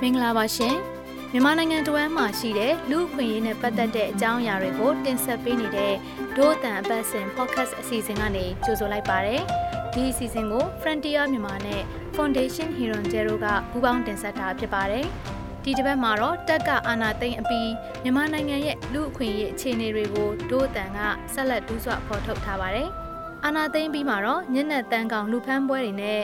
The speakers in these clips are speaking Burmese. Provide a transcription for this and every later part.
မင်္ဂလာပါရှင်မြန်မာနိုင်ငံတဝမ်းမှာရှိတဲ့လူ့အခွင့်အရေးနဲ့ပတ်သက်တဲ့အကြောင်းအရာတွေကိုတင်ဆက်ပေးနေတဲ့ဒို့အတန်အပတ်စဉ် podcast အစီအစဉ်ကနေကြိုဆိုလိုက်ပါရစေဒီအစီအစဉ်ကို Frontier မြန်မာနဲ့ Foundation Hero Zero ကပူးပေါင်းတင်ဆက်တာဖြစ်ပါတယ်ဒီတစ်ပတ်မှာတော့တက်ကအာနာသိမ့်အပြီးမြန်မာနိုင်ငံရဲ့လူ့အခွင့်အရေးအခြေအနေတွေကိုဒို့အတန်ကဆက်လက်တူးဆွဖော်ထုတ်ထားပါတယ် အာနာသိမ့်ပြီးမှာတော့ညနေတန်းကောင်လူဖမ်းပွဲတွေနဲ့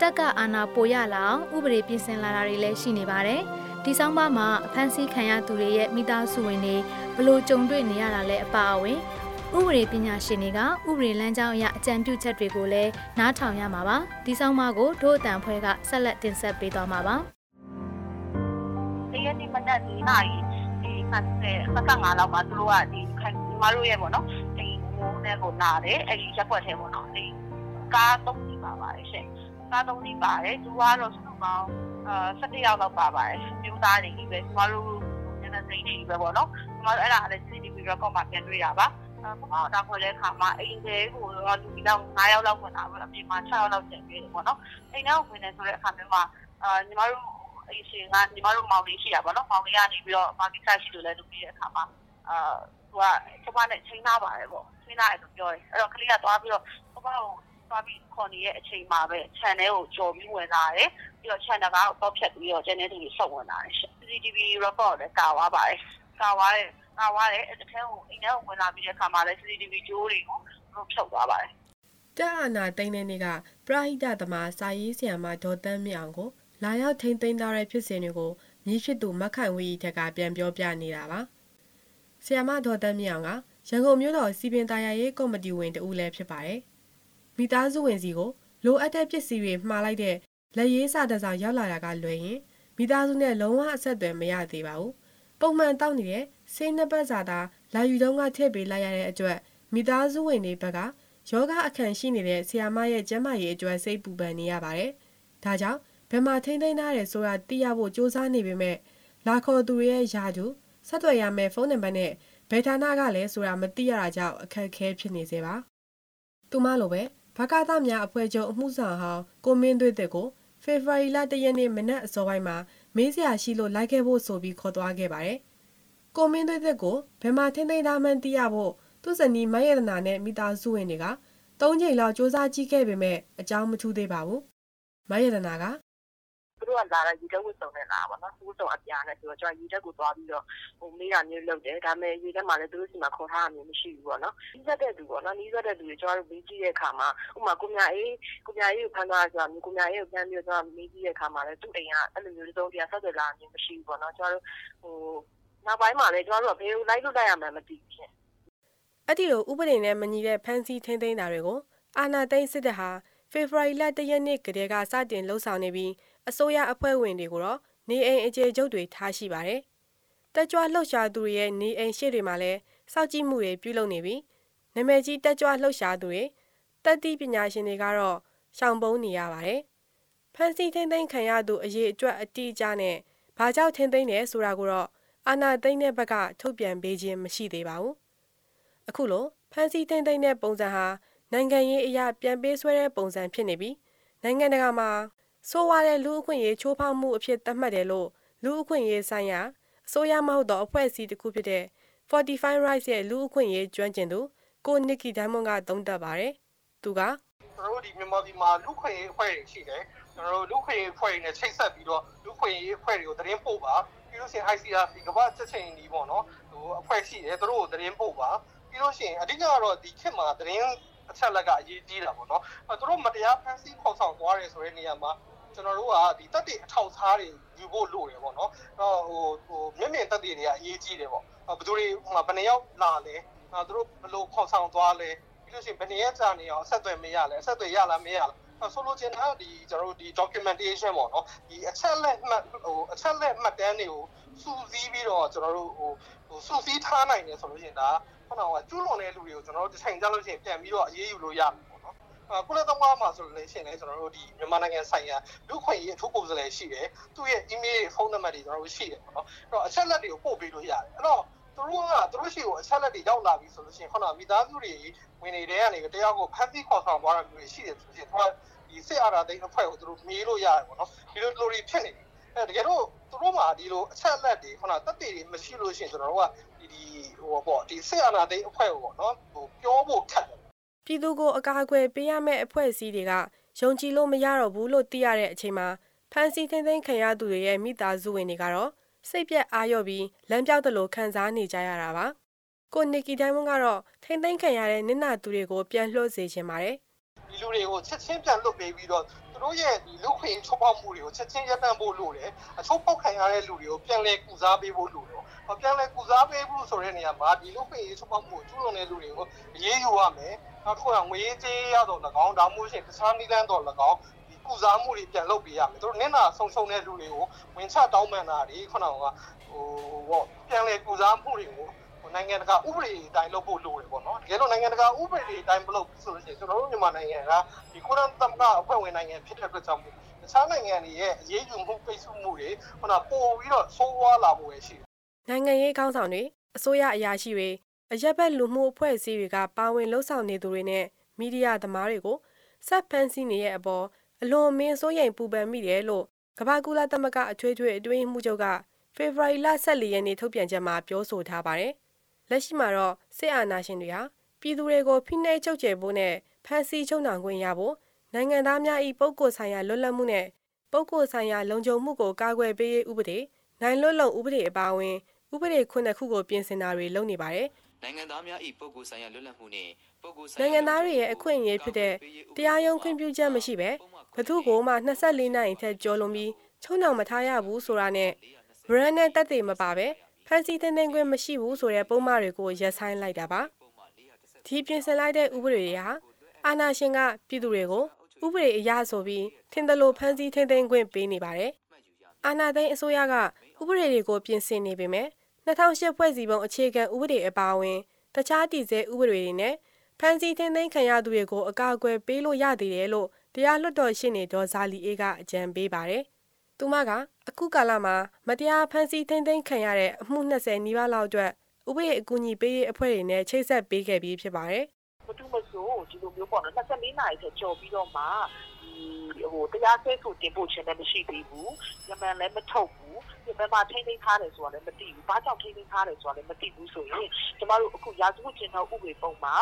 တက်ကအာဏာပိုရလာအောင်ဥပဒေပြင်ဆင်လာတာတွေလည်းရှိနေပါတယ်။ဒီဆောင်ပါမှာအဖမ်းဆီးခံရသူတွေရဲ့မိသားစုဝင်တွေဘလို့ကြုံတွေ့နေရတာလဲအပါအဝင်ဥပဒေပညာရှင်တွေကဥပဒေလမ်းကြောင်းအရအကြံပြုချက်တွေကိုလည်းနားထောင်ရမှာပါ။ဒီဆောင်ပါကိုဒို့အတန်ဖွဲကဆက်လက်တင်ဆက်ပေးသွားမှာပါ။တရက်နေ့မနက်ဒီနာရီဒီ55လောက်မှာသူတို့ကဒီခိုင်မတို့ရဲ့ပေါ့နော်။ ဒီငိုးနဲ့ကိုလာတယ်အဲ့ဒီရက်ွက်ထဲပေါ့နော်။ဒီကားသုံးစီပါပါတယ်ရှင်။သားသုံးစီးပါတယ်သူကတော့စုစုပေါင်းအာ17ယောက်လောက်ပါပါတယ်မျိုးသားတွေကြီးပဲကျမတို့ညနေစိမ့်တွေကြီးပဲပေါ့နော်ကျမတို့အဲ့ဒါလည်း CCTV record မှာပြန်တွေ့ရပါအဲပေါ့တော့ခွဲတဲ့ခါမှာအိမ်သေးကိုတော့လူကြီးတော့9ယောက်လောက်ဝင်တာပေါ့အပြင်မှာ6ယောက်လောက်ကျန်သေးတယ်ပေါ့နော်အိမ်ထဲကိုဝင်နေဆိုတဲ့အခါမျိုးမှာအာညီမတို့အရှင်ကညီမတို့မောင်လေးရှိတာပေါ့နော်မောင်လေးကနေပြီးတော့မာကီဆိုင်ရှိလို့လည်းလုပ်ပြီးတဲ့အခါမှာအာသူကကျမနဲ့ချိန်ထားပါတယ်ပေါ့ ချိန်ထားတယ်လို့ပြောတယ်အဲ့တော့ကလေးကသွားပြီးတော့ကျမကိုသွားပြီးခေါ်နေတဲ့အချိန်မှာပဲ channel ကိုကြော်ပြီးဝင်လာတယ်ပြီးတော့ channel ကတော့ဖြတ်ပြီးတော့ channel တွေဆက်ဝင်လာတယ် CCTV report လည်းကာသွားပါတယ်ကာသွားတယ်ကာသွားတယ်အဲ့ဒါထဲကိုအိမ်ထဲကိုဝင်လာပြီးတဲ့အခါမှာလည်း CCTV ကြိုးတွေကိုတို့ဖြုတ်သွားပါတယ်တက်အာနာတိုင်းတဲ့နေ့ကပရဟိတသမားစာရေးဆရာမဒေါ်တန်းမြအောင်ကိုလာရောက်ထိမ့်သိမ်းထားတဲ့ဖြစ်စဉ်တွေကိုမြစ်ဖြစ်သူမခိုင်ဝီထက်ကပြန်ပြောပြနေတာပါဆရာမဒေါ်တန်းမြအောင်က ရန်ကုန်မြို့တော်စီပင်သားရရေးကော်မတီဝင်တဦးလည်းဖြစ်ပါတယ်မိသားစုဝင်စီကိုလိုအပ်တဲ့ပစ္စည်းတွေမှားလိုက်တဲ့လက်ရေးစာတစောင်ရောက်လာတာကလွယ်ရင်မိသားစုနဲ့လုံးဝအဆက်အသွယ်မရသေးပါဘူး။ပုံမှန်တောက်နေတဲ့ဆေးနှစ်ပတ်စာသာလာယူတော့ကထည့်ပေးလိုက်ရတဲ့အတွက်မိသားစုဝင်တွေဘက်ကယောဂအခန့်ရှိနေတဲ့ဆီယာမရဲ့ကျန်းမာရေးအတွက်စိတ်ပူပန်နေရပါတယ်။ဒါကြောင့်ဘယ်မှာထိမ့်သိမ်းထားတယ်ဆိုတာသိရဖို့စ조사နေပေမဲ့လာခေါ်သူရဲ့ယာတူဆက်သွယ်ရမယ့်ဖုန်းနံပါတ်နဲ့ ဘယ်ဌာနကလဲဆိုတာမသိရတာကြောင့်အခက်အခဲဖြစ်နေစေပါ။သူမလိုပဲဘကသများအဖွဲ့ချုပ်အမှုဆောင်ဟောင်းကိုမင်းသွေးတဲ့ကိုဖေဖော်ဝါရီလ၁ရက်နေ့မနက်အစောပိုင်းမှာမေးစရာရှိလို့လိုက်ခဲ့ဖို့ဆိုပြီးခေါ်သွားခဲ့ပါတယ်။ကိုမင်းသွေးတဲ့ကိုဘယ်မှာထင်းသိမ်းသားမှန်းသိရဖို့သူ့ဇနီးမယေဒနာနဲ့မိသားစုဝင်တွေက၃ချိန်လောက်စ조사ကြည့်ခဲ့ပေမဲ့အကြောင်းမထူးသေးပါဘူး။မယေဒနာကတို့ ကလာတဲ့ရေတက်ဝတ်စုံနဲ့လာပါတော့ဝတ်စုံအပြာနဲ့ဆိုတော့ကျွန်တော်ရေတက်ကိုသွားပြီးတော့ဟိုမေးတာမျိုးလုပ်တယ်ဒါပေမဲ့ရေတက်မှာလည်းသူတို့စီမှာခေါ်ထားတာမျိုးမရှိဘူးပေါ့နော်နီးစပ်တဲ့သူပေါ့နော်နီးစပ်တဲ့သူတွေကျွန်တော်တို့မေးကြည့်တဲ့အခါမှာဥမာကိုမြအေးကိုမြအေးကိုဖမ်းသွားဆိုတာမျိုးကိုမြအေးကိုဖမ်းပြီးတော့ကျွန်တော်မေးကြည့်တဲ့အခါမှာလည်းသူ့အိမ်ကအဲ့လိုမျိုးတုံးတရားဆက်သွယ်လာမျိုးမရှိဘူးပေါ့နော်ကျွန်တော်တို့ဟိုနောက်ပိုင်းမှာလည်းကျွန်တော်တို့ကဘယ်လိုလိုက်လို့လိုက်ရမှန်းမသိဘူးရှင်အဲ့ဒီလိုဥပဒေနဲ့မညီတဲ့ဖမ်းဆီးထိန်းသိမ်းတာတွေကိုအာဏာသိမ်းစစ်တပ်ဟာဖေဖော်ဝါရီလ၁ရက်နေ့ကတည်းကစတင်လှုပ်ဆောင်နေပြီး အစိုးရအဖွဲ့ဝင်တွေကိုတော့နေအိမ်အခြေကျုပ်တွေထားရှိပါတယ်။တက်ကြွလှုပ်ရှားသူတွေရဲ့နေအိမ်ရှေ့တွေမှာလည်းစောင့်ကြည့်မှုတွေပြုလုပ်နေပြီးနာမည်ကြီးတက်ကြွလှုပ်ရှားသူတွေတက်သည့်ပညာရှင်တွေကတော့ရှောင်ပုံးနေရပါတယ်။ဖန်စီထိမ့်သိမ့်ခံရသူအရေးအတွက်အတိအကျနဲ့ဘာကြောင့်ထိမ့်သိမ့်တယ်ဆိုတာကိုတော့အာနာသိမ့်တဲ့ဘက်ကထုတ်ပြန်ပေးခြင်းမရှိသေးပါဘူး။အခုလိုဖန်စီထိမ့်သိမ့်တဲ့ပုံစံဟာနိုင်ငံရေးအရာပြန်ပေးဆွဲတဲ့ပုံစံဖြစ်နေပြီးနိုင်ငံတကာမှာ ဆိုးဝါးတဲ့လူအခွင့်အရေးချိုးဖောက်မှုအဖြစ်သတ်မှတ်တယ်လို့လူအခွင့်အရေးဆိုင်ရာအစိုးရမဟုတ်သောအဖွဲ့အစည်းတစ်ခုဖြစ်တဲ့45 rights ရဲ့လူအခွင့်အရေးကျွမ်းကျင်သူကိုနစ်ကီဒိုင်းမွန်ကသုံးသပ်ပါတယ်။သူကကျွန်တော်တို့ဒီမြန်မာပြည်မှာလူခွင့်ရေးအဖွဲ့တွေရှိတယ်။ကျွန်တော်တို့လူခွင့်ရေးအဖွဲ့တွေနဲ့ချိတ်ဆက်ပြီးတော့လူခွင့်ရေးအဖွဲ့တွေကိုသတင်းပို့ပါ။ပြီးလို့ရှိရင် ICRC ကမ္ဘာချက်ချင်းဒီပေါ့နော်။ဟိုအဖွဲ့ရှိတယ်သူတို့ကိုသတင်းပို့ပါ။ပြီးလို့ရှိရင်အဓိကတော့ဒီခေတ်မှာသတင်းအချက်လက်ကအရေးကြီးတာပေါ့နော်။အဲသူတို့မတရားဖန်ဆီးခေါ်ဆောင်သွားတယ်ဆိုတဲ့နေရာမှာ ကျွန်တော်တို့ကဒီတက်တွေအထောက်သားတွေယူဖို့လိုတယ်ပေါ့နော်။ဟိုဟိုမျက်မြင်တက်တွေတွေကအရေးကြီးတယ်ပေါ့။ဘယ်သူတွေဟိုဘယ်နှယောက်လာလဲ။အဲသူတို့ဘယ်လိုခေါ်ဆောင်သွားလဲ။ပြီးလို့ရှိရင်ဘယ်နှရက်ကြာနေအောင်အဆက်အသွယ်မရလဲ။အဆက်အသွယ်ရလားမရလား။ဆိုလိုချင်တာဒီကျွန်တော်တို့ဒီ documentation ပေါ့နော်ဒီအချက်လက်မှတ်ဟိုအချက်လက်မှတ်တမ်းတွေကိုစုစည်းပြီးတော့ကျွန်တော်တို့ဟိုဟိုစုစည်းထားနိုင်တယ်ဆိုလို့ရှိရင်ဒါခုနကကျူးလွန်တဲ့လူတွေကိုကျွန်တော်တို့တစ်ချိန်ကြာလို့ရှိရင်ပြန်ပြီးတော့အေးအေးယူလို့ရမယ် ကုလသမဂ္ဂမှာဆိုလို့ရှိရင်လည်းကျွန်တော်တို့ဒီမြန်မာနိုင်ငံဆိုင်ရာလူခွင့်ရေးအထူးကိုယ်စားလှယ်ရှိတယ်သူ့ရဲ့ email ဖုန်းနံပါတ်တွေကျွန်တော်တို့ရှိတယ်ပေါ့နော်အဲ့တော့အချက်လက်တွေကိုပို့ပေးလို့ရတယ်အဲ့တော့သူသူတို့ကသူတို့ရှိကိုအချက်လက်တွေရောက်လာပြီဆိုလို့ရှိရင်ခုနမိသားစုတွေဝင်နေတဲ့ကနေတယောက်ကိုဖမ်းဆီးခေါ်ဆောင်သွားတာမျိုးရှိတယ်ဆိုရင်သူကဒီစစ်အာဏာသိမ်းအဖွဲ့ကိုသူတို့မေးလို့ရတယ်ပေါ့နော်ဒီလိုလိုတွေဖြစ်နေတယ်အဲတကယ်တော့သူတို့မှာဒီလိုအချက်လက်တွေခုနတက်တွေတွေမရှိလို့ရှိရင်ကျွန်တော်တို့ကဒီဒီဟိုပေါ့ဒီစစ်အာဏာသိမ်းအဖွဲ့ကိုပေါ့နော်ဟိုပြောဖို့ခက်တယ် ပြည်သူကိုအကာအကွယ်ပေးရမယ့်အဖွဲ့အစည်းတွေကယုံကြည်လို့မရတော့ဘူးလို့သိရတဲ့အချိန်မှာဖန်စီထင်းထင်းခံရသူတွေရဲ့မိသားစုဝင်တွေကတော့စိတ်ပြက်အားရော့ပြီးလမ်းပြောက်တယ်လို့ခံစားနေကြရတာပါကိုနီကီတိုင်းမွန်ကတော့ထိမ့်သိမ်းခံရတဲ့နင့်နာသူတွေကိုပြန်လွှတ်စေချင်ပါတယ်ဒီလူတွေကိုချက်ချင်းပြန်လွတ်ပေးပြီးတော့သူတို့ရဲ့ဒီလူခွင့်ချိုးဖောက်မှုတွေကိုချက်ချင်းရပ်တန့်ဖို့လိုတယ်အချိုးပေါက်ခံရတဲ့လူတွေကိုပြန်လဲကုစားပေးဖို့လိုတယ်။ ပြန်လဲကုစားပေးဖို့ဆိုတဲ့နေရာမှာဒီလူခွင့်ချိုးဖောက်မှုကိုကျူးလွန်တဲ့လူတွေကိုအရေးယူရမယ်။နောက်တစ်ခုကငွေကြေးရတော့၎င်းဒါမှမဟုတ်ရှင်တခြားနည်းလမ်းတော့၎င်းဒီကုစားမှုတွေပြန်လုပ်ပေးရမယ်။သူတို့နင့်နာဆုံဆုံတဲ့လူတွေကိုဝင်ချတောင်းပန်တာတွေခုနကဟိုပေါ့ပြန်လဲကုစားမှုတွေကိုနိုင်ငံတကာဥပဒေအတိုင်းလုပ်ဖို့လိုတယ်ပေါ့နော်တကယ်လို့နိုင်ငံတကာဥပဒေအတိုင်းမလုပ်ဘူးဆိုလို့ရှိရင်ကျွန်တော်တို့မြန်မာနိုင်ငံကဒီကုလသမဂ္ဂအဖွဲ့ဝင်နိုင်ငံဖြစ်တဲ့အတွက်ကြောင့်တခြားနိုင်ငံတွေရဲ့အရေးယူမှုပိတ်ဆို့မှုတွေခုနပို့ပြီးတော့ဆိုးဝါးလာဖို့ပဲရှိတယ် နိုင်ငံရေးခေါင်းဆောင်တွေအစိုးရအရာရှိတွေအရက်ဘက်လူမှုအဖွဲ့အစည်းတွေကပါဝင်လှုပ်ဆောင်နေသူတွေနဲ့မီဒီယာသမားတွေကိုစက်ဖန်စီနေရဲ့အပေါ်အလွန်အမင်းစိုးရိမ်ပူပန်မိတယ်လို့ကမ္ဘာကူလာသမဂ္ဂအထွေထွေအတွင်းမှုချုပ်ကဖေဖော်ဝါရီလ14ရက်နေ့ထုတ်ပြန်ချက်မှာပြောဆိုထားပါတယ်။လက်ရှိမှာတော့စစ်အာဏာရှင်တွေဟာပြည်သူတွေကိုဖိနှိပ်ချုပ်ချယ်ဖို့နဲ့ဖမ်းဆီးချုပ်နှောင်ခွင့်ရဖို့နိုင်ငံသားများ၏ပုဂ္ဂိုလ်ဆိုင်ရာလွတ်လပ်မှုနဲ့ပုဂ္ဂိုလ်ဆိုင်ရာလုံခြုံမှုကိုကာကွယ်ပေးရေးဥပဒေနိုင်လွတ်လုံဥပဒေအပါအဝင် ဥပဒေခုနှစ်ခုကိုပြင်ဆင်တာတွေလုပ်နေပါတယ်နိုင်ငံသားများ၏ပုဂ္ဂိုလ်ဆိုင်ရာလွတ်လပ်မှုနှင့်ပုဂ္ဂိုလ်။နိုင်ငံသားတွေရဲ့အခွင့်အရေးဖြစ်တဲ့တရားရုံးခွင့်ပြုချက်မရှိဘဲဘသူ့ကိုမှ24နိုင်ထက်ကျော်လွန်ပြီးချုံနှောင်မထားရဘူးဆိုတာနဲ့ဗရန်နဲ့တက်သေးမပါပဲဖန်စီတင်တင်ခွင့်မရှိဘူးဆိုတဲ့ပုံမှားတွေကိုရက်ဆိုင်လိုက်တာပါ။ဒီပြင်ဆင်လိုက်တဲ့ဥပဒေတွေဟာအာဏာရှင်ကပြည်သူတွေကိုဥပဒေအရဆိုပြီးထင်သလိုဖန်စီထိန်သိမ်းခွင့်ပေးနေပါတယ်။အာဏာသိမ်းအစိုးရကဥပဒေတွေကိုပြင်ဆင်နေပေမဲ့ 2008ဖွဲ့စည်းပုံအခြေခံဥပဒေအပါအဝင်တခြားတည်ဆဲဥပဒေတွေနဲ့ဖန်စီထင်းသိမ်းခံရသူတွေကိုအကာအကွယ်ပေးလို့ရသေးတယ်လို့တရားလွှတ်တော်ရှင်းနေဒေါ်ဇာလီအေးကအကြံပေးပါတယ်။သူမကအခုကာလမှာမတရားဖန်စီထင်းသိမ်းခံရတဲ့အမှု20နီးပါးလောက်အတွက်ဥပဒေအကူအညီပေးရေးအဖွဲ့တွေနဲ့ချိတ်ဆက်ပေးခဲ့ပြီးဖြစ်ပါတယ်။မတူမဆိုဒီလိုမျိုးပေါ့နော်24နာရီထက်ကြော်ပြီးတော့မှဒီ ဟိုတရားစွဲဆိုတင်ဖို့ခြင်းလည်းမရှိသေးဘူးညမန်လည်းမထုတ်ဘူးဒီဘက်မှာထိမ့်သိမ်းထားတယ်ဆိုတာလည်းမသိဘူးဘာကြောင့်ထိမ့်သိမ်းထားတယ်ဆိုတာလည်းမသိဘူးဆိုရင်ကျမတို့အခုရာဇဝတ်ကျင့်တော်ဥပဒေပုံမှာ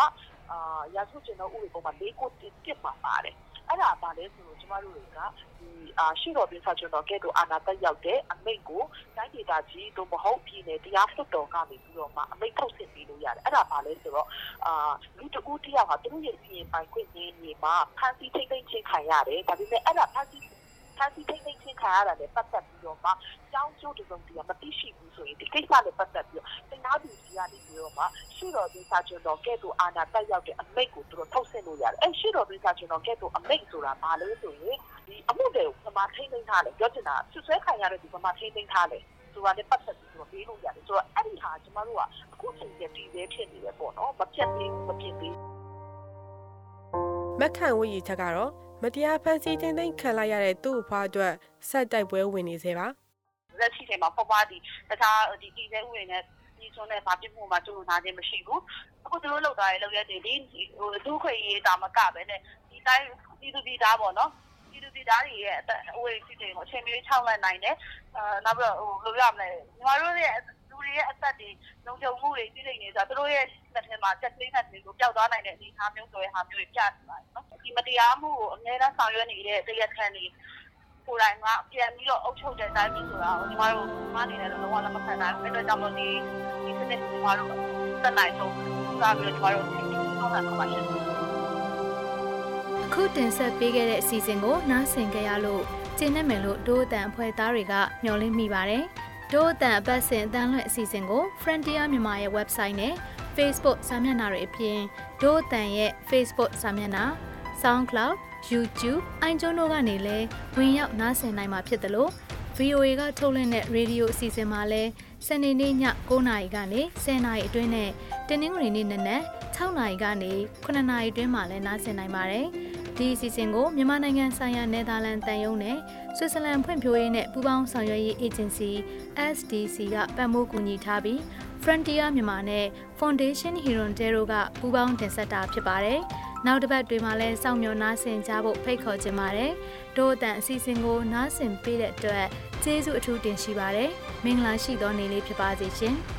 အာရာဇဝတ်ကျင့်တော်ဥပဒေပုံမှာ၄ကိုတစ်မှာပါတယ် အဲ့ဒါပါလဲဆိုတော့ကျမတို့တွေကဒီအာရှိတော်ပြင်ဆချွန်တော်ကဲ့သို့အာနာတက်ရောက်တဲ့အမိန့်ကိုတိုင်းဒေသကြီးတို့မဟုတ်ပြည်နယ်တရားလွှတ်တော်ကနေပြီးတော့မှအမိန့်ထုတ်ဆင့်ပေးလို့ရတယ်အဲ့ဒါပါလဲဆိုတော့အာလူတကူတယောက်ကသူတို့ရဲ့စီရင်ပိုင်ခွင့်နေနေမှာဖန်စီထိမ့်သိမ့်ချင်းခံရတယ်ဒါပေမဲ့အဲ့ဒါဖန်စီ ဖန်စီထိမ့်သိမ့်ချင်းခံရတာလည်းပတ်သက်ပြီးတော့မှကြောင်းကျိုးတစုံတရာမသိရှိဘူးဆိုရင်ဒီကိစ္စနဲ့ပတ်သက်ပြီးတော့တရားသူကြီးကနေပြီးတော့မှရှိတော်ပြင်ဆချွန်တော်ကဲ့သို့အာနာတက်ရောက်တဲ့အမိန့်ကိုသူတို့ထုတ်ဆင့်လို့ရတယ်အဲ့ရှိတော်ပြင်ဆချွန်တော်ကဲ့သို့အမိန့်ဆိုတာဘာလဲဆိုရင်ဒီအမှုတွေကိုဗမာထိမ့်သိမ့်ထားတယ်ပြောချင်တာဆွဆွဲခံရတဲ့ဒီဗမာထိမ့်သိမ့်ထားတယ်ဆိုတာနဲ့ပတ်သက်ပြီးတော့ပေးလို့ရတယ်ဆိုတော့အဲ့ဒီဟာကျမတို့ကအခုချိန်ကျဒီသေးဖြစ်နေတယ်ပေါ့နော်မပြတ်သေးဘူးမပြတ်သေးဘူးမက်ခန်ဝီရီချက်ကတော့ မတရားဖန်စီထိန်သိမ်းခံလိုက်ရတဲ့သူ့အဖွားအတွက်ဆက်တိုက်ပွဲဝင်နေသေးပါလက်ရှိချိန်မှာပေါ်ပါဒီတခြားဒီတည်တဲ့ဥတွေနဲ့ဒီဆိုနဲ့ဗာပြစ်မှုမှာကျိုးနာခြင်းမရှိဘူးအခုသူတို့လောက်သွားတဲ့လောက်ရက်တွေဒီဟိုသူ့ခွေရေးတာမကပဲနဲ့ဒီတိုင်းဒီသူဒီသားပေါ့နော်ဒီလူဒီသားတွေရဲ့အသက်အဝေးဖြစ်တယ်ကိုအချိန်မီချောင်းလိုက်နိုင်တယ်အာနောက်ပြီးတော့ဟိုလိုရမလဲညီမတို့ရဲ့လူတွေရဲ့အသက်တွေလုံခြုံမှုတွေပြည်နေနေဆိုတော့သူတို့ရဲ့ လက်ထဲမှာချက်သိမ်းတဲ့တွေကိုပျောက်သွားနိုင်တဲ့အနေအထားမျိုးဆိုတဲ့ဟာမျိုးတွေပြနေပါတယ်နော်ဒီမတရားမှုကိုအများအားဆောင်ရွက်နေတဲ့တရားခံတွေကိုယ်တိုင်ကပြန်ပြီးတော့အုပ်ချုပ်တဲ့အတိုင်းမျိုးဆိုတာကိုညီမတို့မအနေနဲ့လုံးဝလက်မခံနိုင်ဘူးအဲ့တော့ကြောင့်မို့ဒီဒီစနစ်ညီမတို့တက်နိုင်ဆုံးစပြီးတော့ညီမတို့သိချင်အောင်တာပါရှင်အခုတင်ဆက်ပေးခဲ့တဲ့အစီအစဉ်ကိုနားဆင်ကြရလို့ကျင်းနေမယ်လို့ဒိုးအတန်အဖွဲ့သားတွေကမျှော်လင့်မိပါတယ်။ဒိုးအတန်အပတ်စဉ်အတန်းလွှင့်အစီအစဉ်ကို Frontier မြန်မာရဲ့ website နဲ့ Facebook စာမျက်နှာတွေအပြင်ဒိုးအတန်ရဲ့ Facebook စာမျက်နှာ SoundCloud YouTube အိုင်ကျွန်းတို့ကနေလည်းဝင်ရောက်နားဆင်နိုင်မှာဖြစ်တယ်လို့ VOA ကထုတ်လွှင့်တဲ့ရေဒီယိုအစီအစဉ်မှာလည်းစနေနေ့ည9:00နာရီကနေ10:00နာရီအတွင်းနဲ့တင်းနှင်းရီနေ့နနက်6:00နာရီကနေ9:00နာရီအတွင်းမှာလည်းနားဆင်နိုင်ပါတယ်။ဒီအစီအစဉ်ကိုမြန်မာနိုင်ငံဆိုင်ရာနယ်သာလန်တန်ယုံနဲ့ဆွစ်ဇာလန်ဖွံ့ဖြိုးရေးနဲ့ပူးပေါင်းဆောင်ရွက်ရေးအေဂျင်စီ SDC ကပံ့ပိုးကူညီထားပြီး Frontier မြန်မာနဲ့ Foundation Hirondero ကပူးပေါင်းတင်ဆက်တာဖြစ်ပါတယ်။နောက်တစ်ပတ်တွေမှာလည်းစောင့်မျှော်နားဆင်ကြဖို့ဖိတ်ခေါ်ချင်ပါတယ်။တို့အတန်အစီအစဉ်ကိုနားဆင်ပေးတဲ့အတွက်ကျေးဇူးအထူးတင်ရှိပါတယ်။မင်္ဂလာရှိသောနေ့လေးဖြစ်ပါစေရှင်။